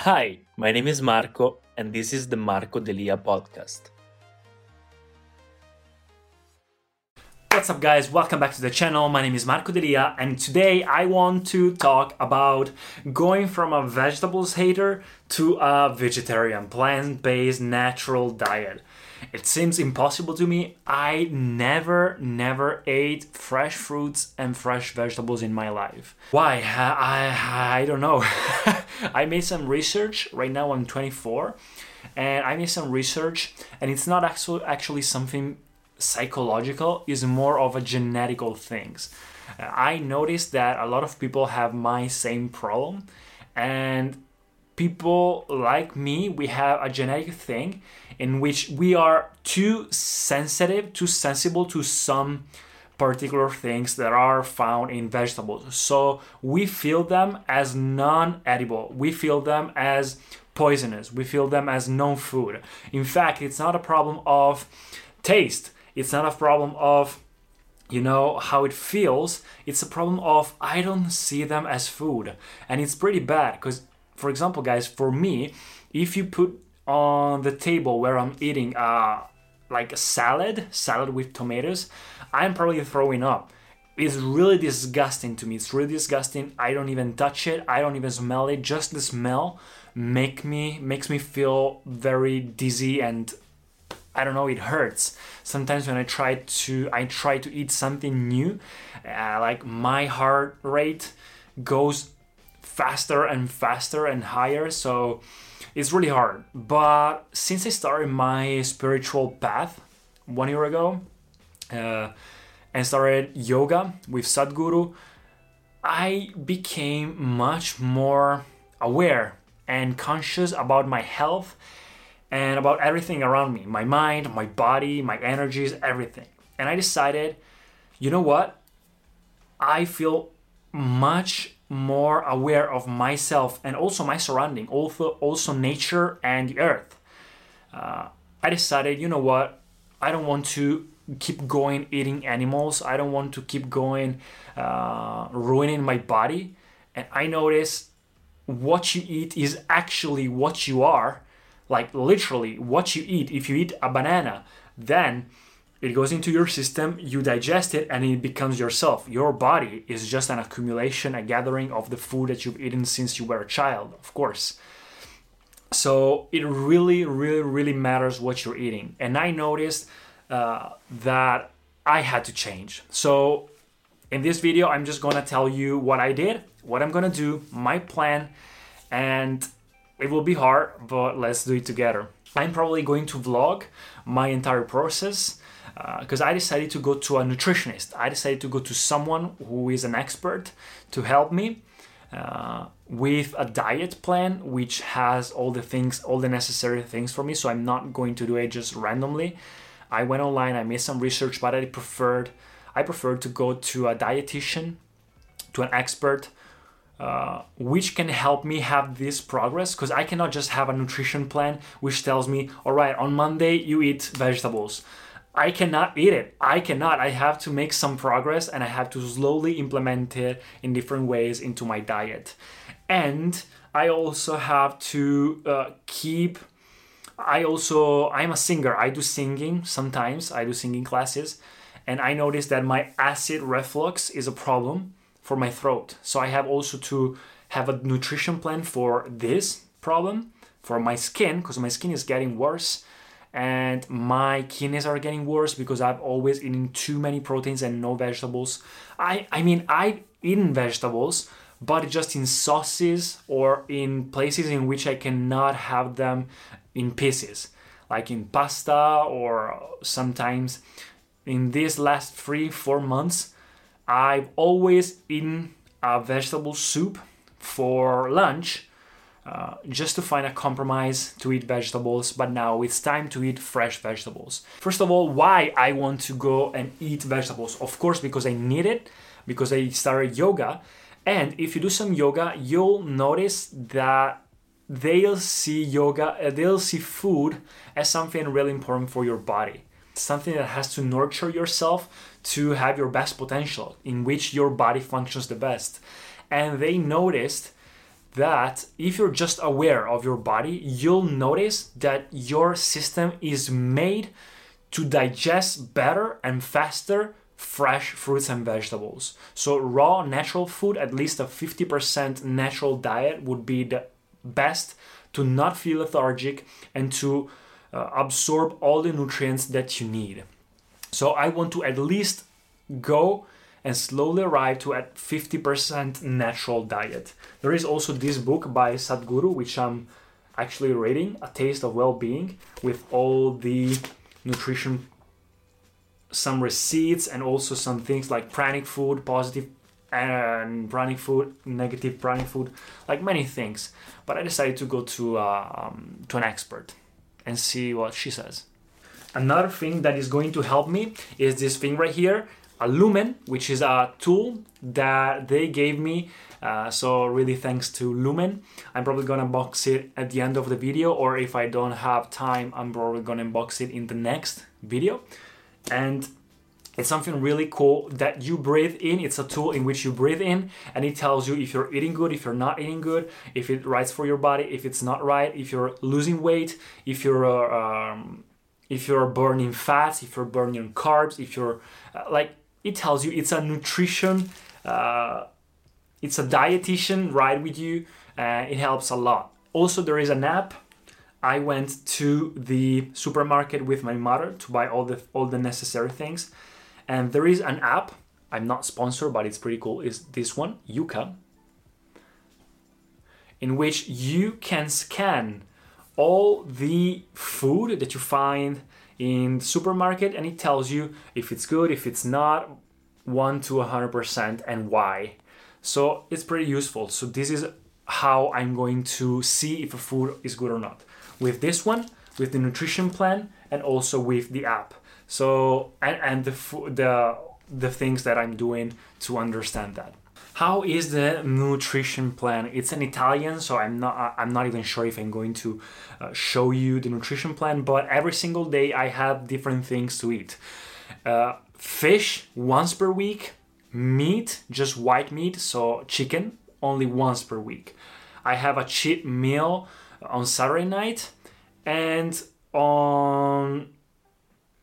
Hi, my name is Marco, and this is the Marco Delia podcast. What's up, guys? Welcome back to the channel. My name is Marco Delia, and today I want to talk about going from a vegetables hater to a vegetarian, plant based, natural diet. It seems impossible to me. I never, never ate fresh fruits and fresh vegetables in my life. Why? I, I, I don't know. I made some research. Right now I'm 24, and I made some research, and it's not actually actually something psychological is more of a genetical things. I noticed that a lot of people have my same problem and people like me we have a genetic thing in which we are too sensitive, too sensible to some particular things that are found in vegetables. So we feel them as non-edible. We feel them as poisonous. We feel them as no food. In fact, it's not a problem of taste it's not a problem of you know how it feels it's a problem of i don't see them as food and it's pretty bad because for example guys for me if you put on the table where i'm eating uh like a salad salad with tomatoes i'm probably throwing up. It's really disgusting to me. It's really disgusting. I don't even touch it. I don't even smell it. Just the smell make me makes me feel very dizzy and I don't know, it hurts. Sometimes when I try to I try to eat something new, uh, like my heart rate goes faster and faster and higher. So it's really hard. But since I started my spiritual path one year ago uh, and started yoga with Sadhguru, I became much more aware and conscious about my health and about everything around me my mind, my body, my energies, everything. And I decided, you know what? I feel much more aware of myself and also my surrounding, also also nature and the earth. Uh, I decided, you know what? I don't want to keep going eating animals. I don't want to keep going uh, ruining my body. And I noticed what you eat is actually what you are like literally what you eat if you eat a banana then it goes into your system you digest it and it becomes yourself. Your body is just an accumulation a gathering of the food that you've eaten since you were a child of course. So it really really really matters what you're eating. And i noticed uh, that i had to change. So in this video i'm just gonna tell you what i did what i'm gonna do my plan and it will be hard, but let's do it together. I'm probably going to vlog my entire process because uh, I decided to go to a nutritionist. I decided to go to someone who is an expert to help me uh, with a diet plan which has all the things, all the necessary things for me. So I'm not going to do it just randomly. I went online, I made some research, but I preferred I preferred to go to a dietitian, to an expert uh, which can help me have this progress because I cannot just have a nutrition plan which tells me, all right, on Monday you eat vegetables. I cannot eat it. I cannot. I have to make some progress and I have to slowly implement it in different ways into my diet. And I also have to uh, keep. I also I'm a singer. I do singing sometimes. I do singing classes, and I noticed that my acid reflux is a problem for my throat. So I have also to have a nutrition plan for this problem, for my skin, because my skin is getting worse and my kidneys are getting worse because I've always eaten too many proteins and no vegetables. I I mean I've eaten vegetables, but just in sauces or in places in which I cannot have them in pieces, like in pasta or sometimes in these last three four months I've always eaten a vegetable soup for lunch uh, just to find a compromise to eat vegetables, but now it's time to eat fresh vegetables. First of all, why I want to go and eat vegetables? Of course, because I need it, because I started yoga. And if you do some yoga, you'll notice that they'll see yoga, uh, they'll see food as something really important for your body. Something that has to nurture yourself to have your best potential, in which your body functions the best. And they noticed that if you're just aware of your body, you'll notice that your system is made to digest better and faster fresh fruits and vegetables. So, raw natural food, at least a 50% natural diet, would be the best to not feel lethargic and to uh, absorb all the nutrients that you need. So I want to at least go and slowly arrive to a 50% natural diet. There is also this book by Sadhguru, which I'm actually reading, A Taste of Well-Being, with all the nutrition, some receipts, and also some things like pranic food, positive and pranic food, negative pranic food, like many things. But I decided to go to uh, um, to an expert and see what she says. Another thing that is going to help me is this thing right here, Lumen, which is a tool that they gave me. Uh, so really thanks to Lumen. I'm probably gonna box it at the end of the video, or if I don't have time, I'm probably gonna unbox it in the next video. And it's something really cool that you breathe in. It's a tool in which you breathe in and it tells you if you're eating good, if you're not eating good, if it right for your body, if it's not right, if you're losing weight, if you're um, if you're burning fats, if you're burning carbs, if you're uh, like it tells you it's a nutrition, uh, it's a dietitian right with you. Uh, it helps a lot. Also, there is an app. I went to the supermarket with my mother to buy all the all the necessary things and there is an app, I'm not sponsored, but it's pretty cool, is this one, Yuka, in which you can scan all the food that you find in the supermarket and it tells you if it's good, if it's not, 1 to 100% and why. So it's pretty useful. So this is how I'm going to see if a food is good or not. With this one, with the nutrition plan, and also with the app. So and, and the the the things that I'm doing to understand that. How is the nutrition plan? It's an Italian, so I'm not I'm not even sure if I'm going to uh, show you the nutrition plan. But every single day I have different things to eat. Uh, fish once per week, meat just white meat, so chicken only once per week. I have a cheat meal on Saturday night, and on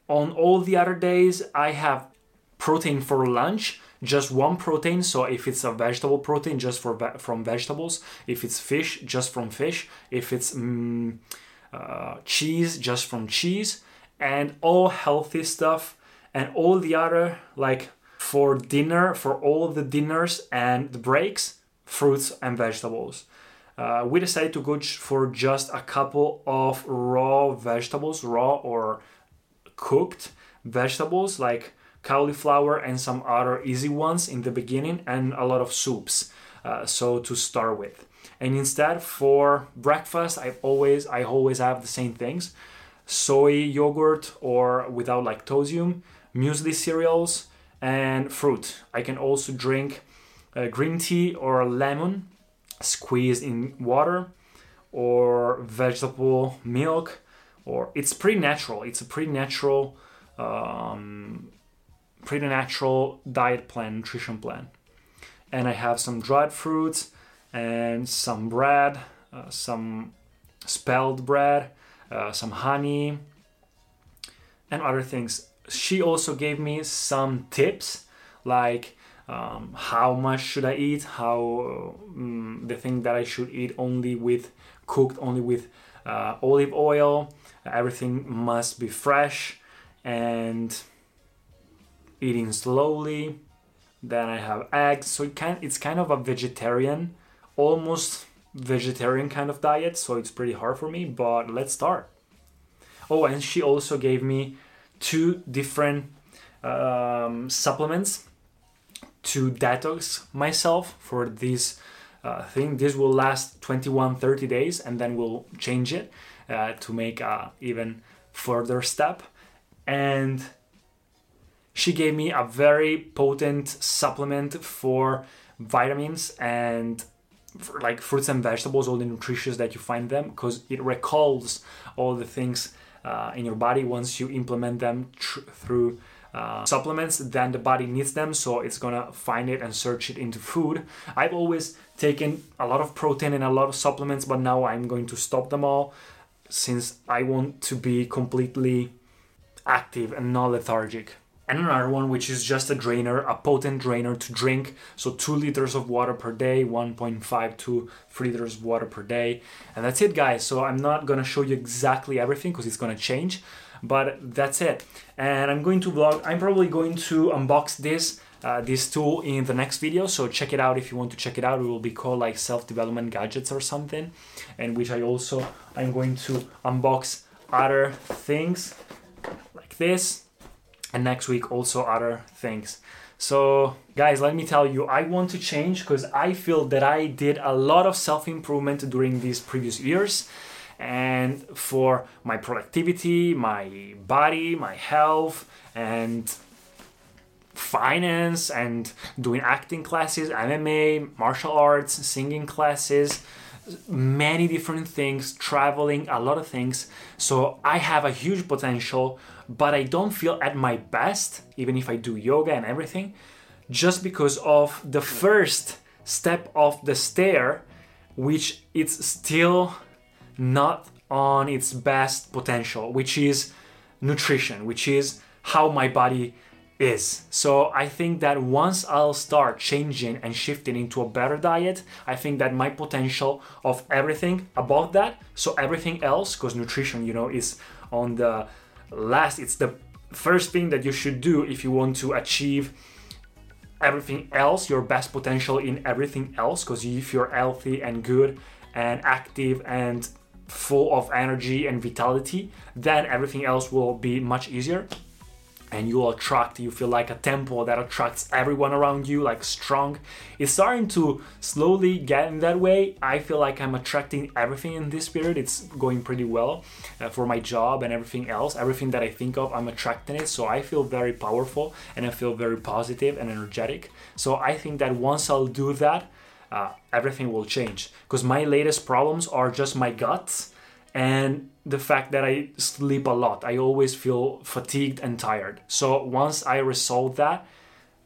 on all the other days, I have protein for lunch, just one protein. So if it's a vegetable protein, just for from vegetables. If it's fish, just from fish. If it's mm, uh, cheese, just from cheese, and all healthy stuff. And all the other like for dinner, for all the dinners and the breaks, fruits and vegetables. Uh, we decided to go for just a couple of raw vegetables, raw or cooked vegetables like cauliflower and some other easy ones in the beginning and a lot of soups uh, so to start with. And instead for breakfast i always i always have the same things. Soy yogurt or without lactosium muesli cereals and fruit. I can also drink uh, green tea or lemon squeezed in water or vegetable milk or it's pretty natural. It's a pretty natural um, pretty natural diet plan nutrition plan. And i have some dried fruits and some bread uh, some spelt bread uh, some honey and other things. She also gave me some tips like um, how much should i eat how um, the thing that i should eat only with cooked only with uh, olive oil. Everything must be fresh and eating slowly. Then i have eggs. So it can, it's kind of a vegetarian almost vegetarian kind of diet. So it's pretty hard for me but let's start. Oh and she also gave me two different um, supplements to detox myself for this uh, thing. This will last 21 30 days and then we'll change it uh, to make a even further step. And she gave me a very potent supplement for vitamins and for like fruits and vegetables all the nutritious that you find them because it recalls all the things uh, in your body once you implement them tr- through uh, supplements then the body needs them so it's gonna find it and search it into food. I've always taken a lot of protein and a lot of supplements but now i'm going to stop them all since i want to be completely active and not lethargic and another one which is just a drainer a potent drainer to drink. So 2 liters of water per day 1.5 to 3 liters of water per day. And that's it guys. So i'm not gonna show you exactly everything because it's gonna change but that's it. And i'm going to vlog i'm probably going to unbox this uh, this tool in the next video. So check it out if you want to check it out. It will be called like self-development gadgets or something and which i also i'm going to unbox other things like this and next week also other things. So guys let me tell you i want to change because i feel that i did a lot of self-improvement during these previous years. And for my productivity my body my health and finance and doing acting classes mma martial arts singing classes many different things traveling a lot of things. So i have a huge potential but I don't feel at my best, even if I do yoga and everything, just because of the first step of the stair, which it's still not on its best potential, which is nutrition, which is how my body is. So I think that once I'll start changing and shifting into a better diet, I think that my potential of everything above that, so everything else, because nutrition, you know, is on the last it's the first thing that you should do if you want to achieve everything else your best potential in everything else because if you're healthy and good and active and full of energy and vitality then everything else will be much easier and you attract you feel like a temple that attracts everyone around you like strong. It's starting to slowly get in that way. I feel like i'm attracting everything in this period. It's going pretty well uh, for my job and everything else. Everything that i think of i'm attracting it. So i feel very powerful and i feel very positive and energetic. So i think that once i'll do that uh, everything will change. Because my latest problems are just my guts and the fact that I sleep a lot. I always feel fatigued and tired. So once I resolve that,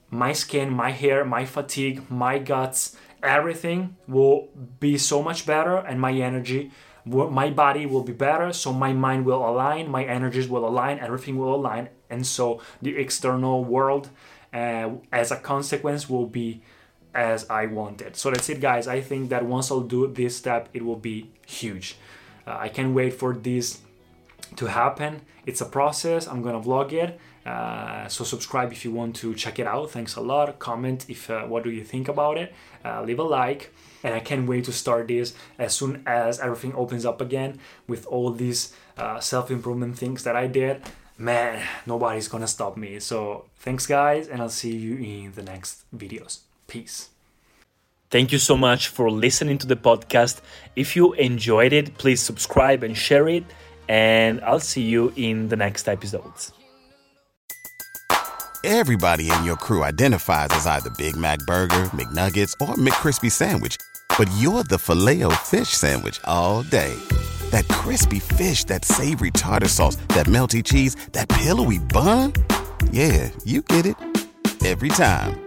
my skin, my hair, my fatigue, my guts, everything will be so much better and my energy my body will be better. So my mind will align my energies will align everything will align. And so the external world uh, as a consequence will be as i wanted. So that's it guys. I think that once i'll do this step it will be huge uh, I can't wait for this to happen. It's a process. I'm gonna vlog it. Uh, so subscribe if you want to check it out. Thanks a lot. Comment if uh, what do you think about it. Uh, leave a like, and I can't wait to start this as soon as everything opens up again with all these uh, self improvement things that I did. Man, nobody's gonna stop me. So thanks, guys, and I'll see you in the next videos. Peace. Thank you so much for listening to the podcast. If you enjoyed it, please subscribe and share it. And I'll see you in the next episodes. Everybody in your crew identifies as either Big Mac Burger, McNuggets, or McCrispy Sandwich, but you're the filet fish Sandwich all day. That crispy fish, that savory tartar sauce, that melty cheese, that pillowy bun. Yeah, you get it every time.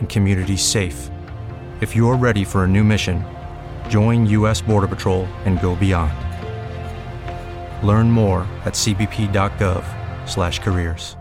and communities safe. If you're ready for a new mission, join U.S. Border Patrol and go beyond. Learn more at cbp.gov/careers.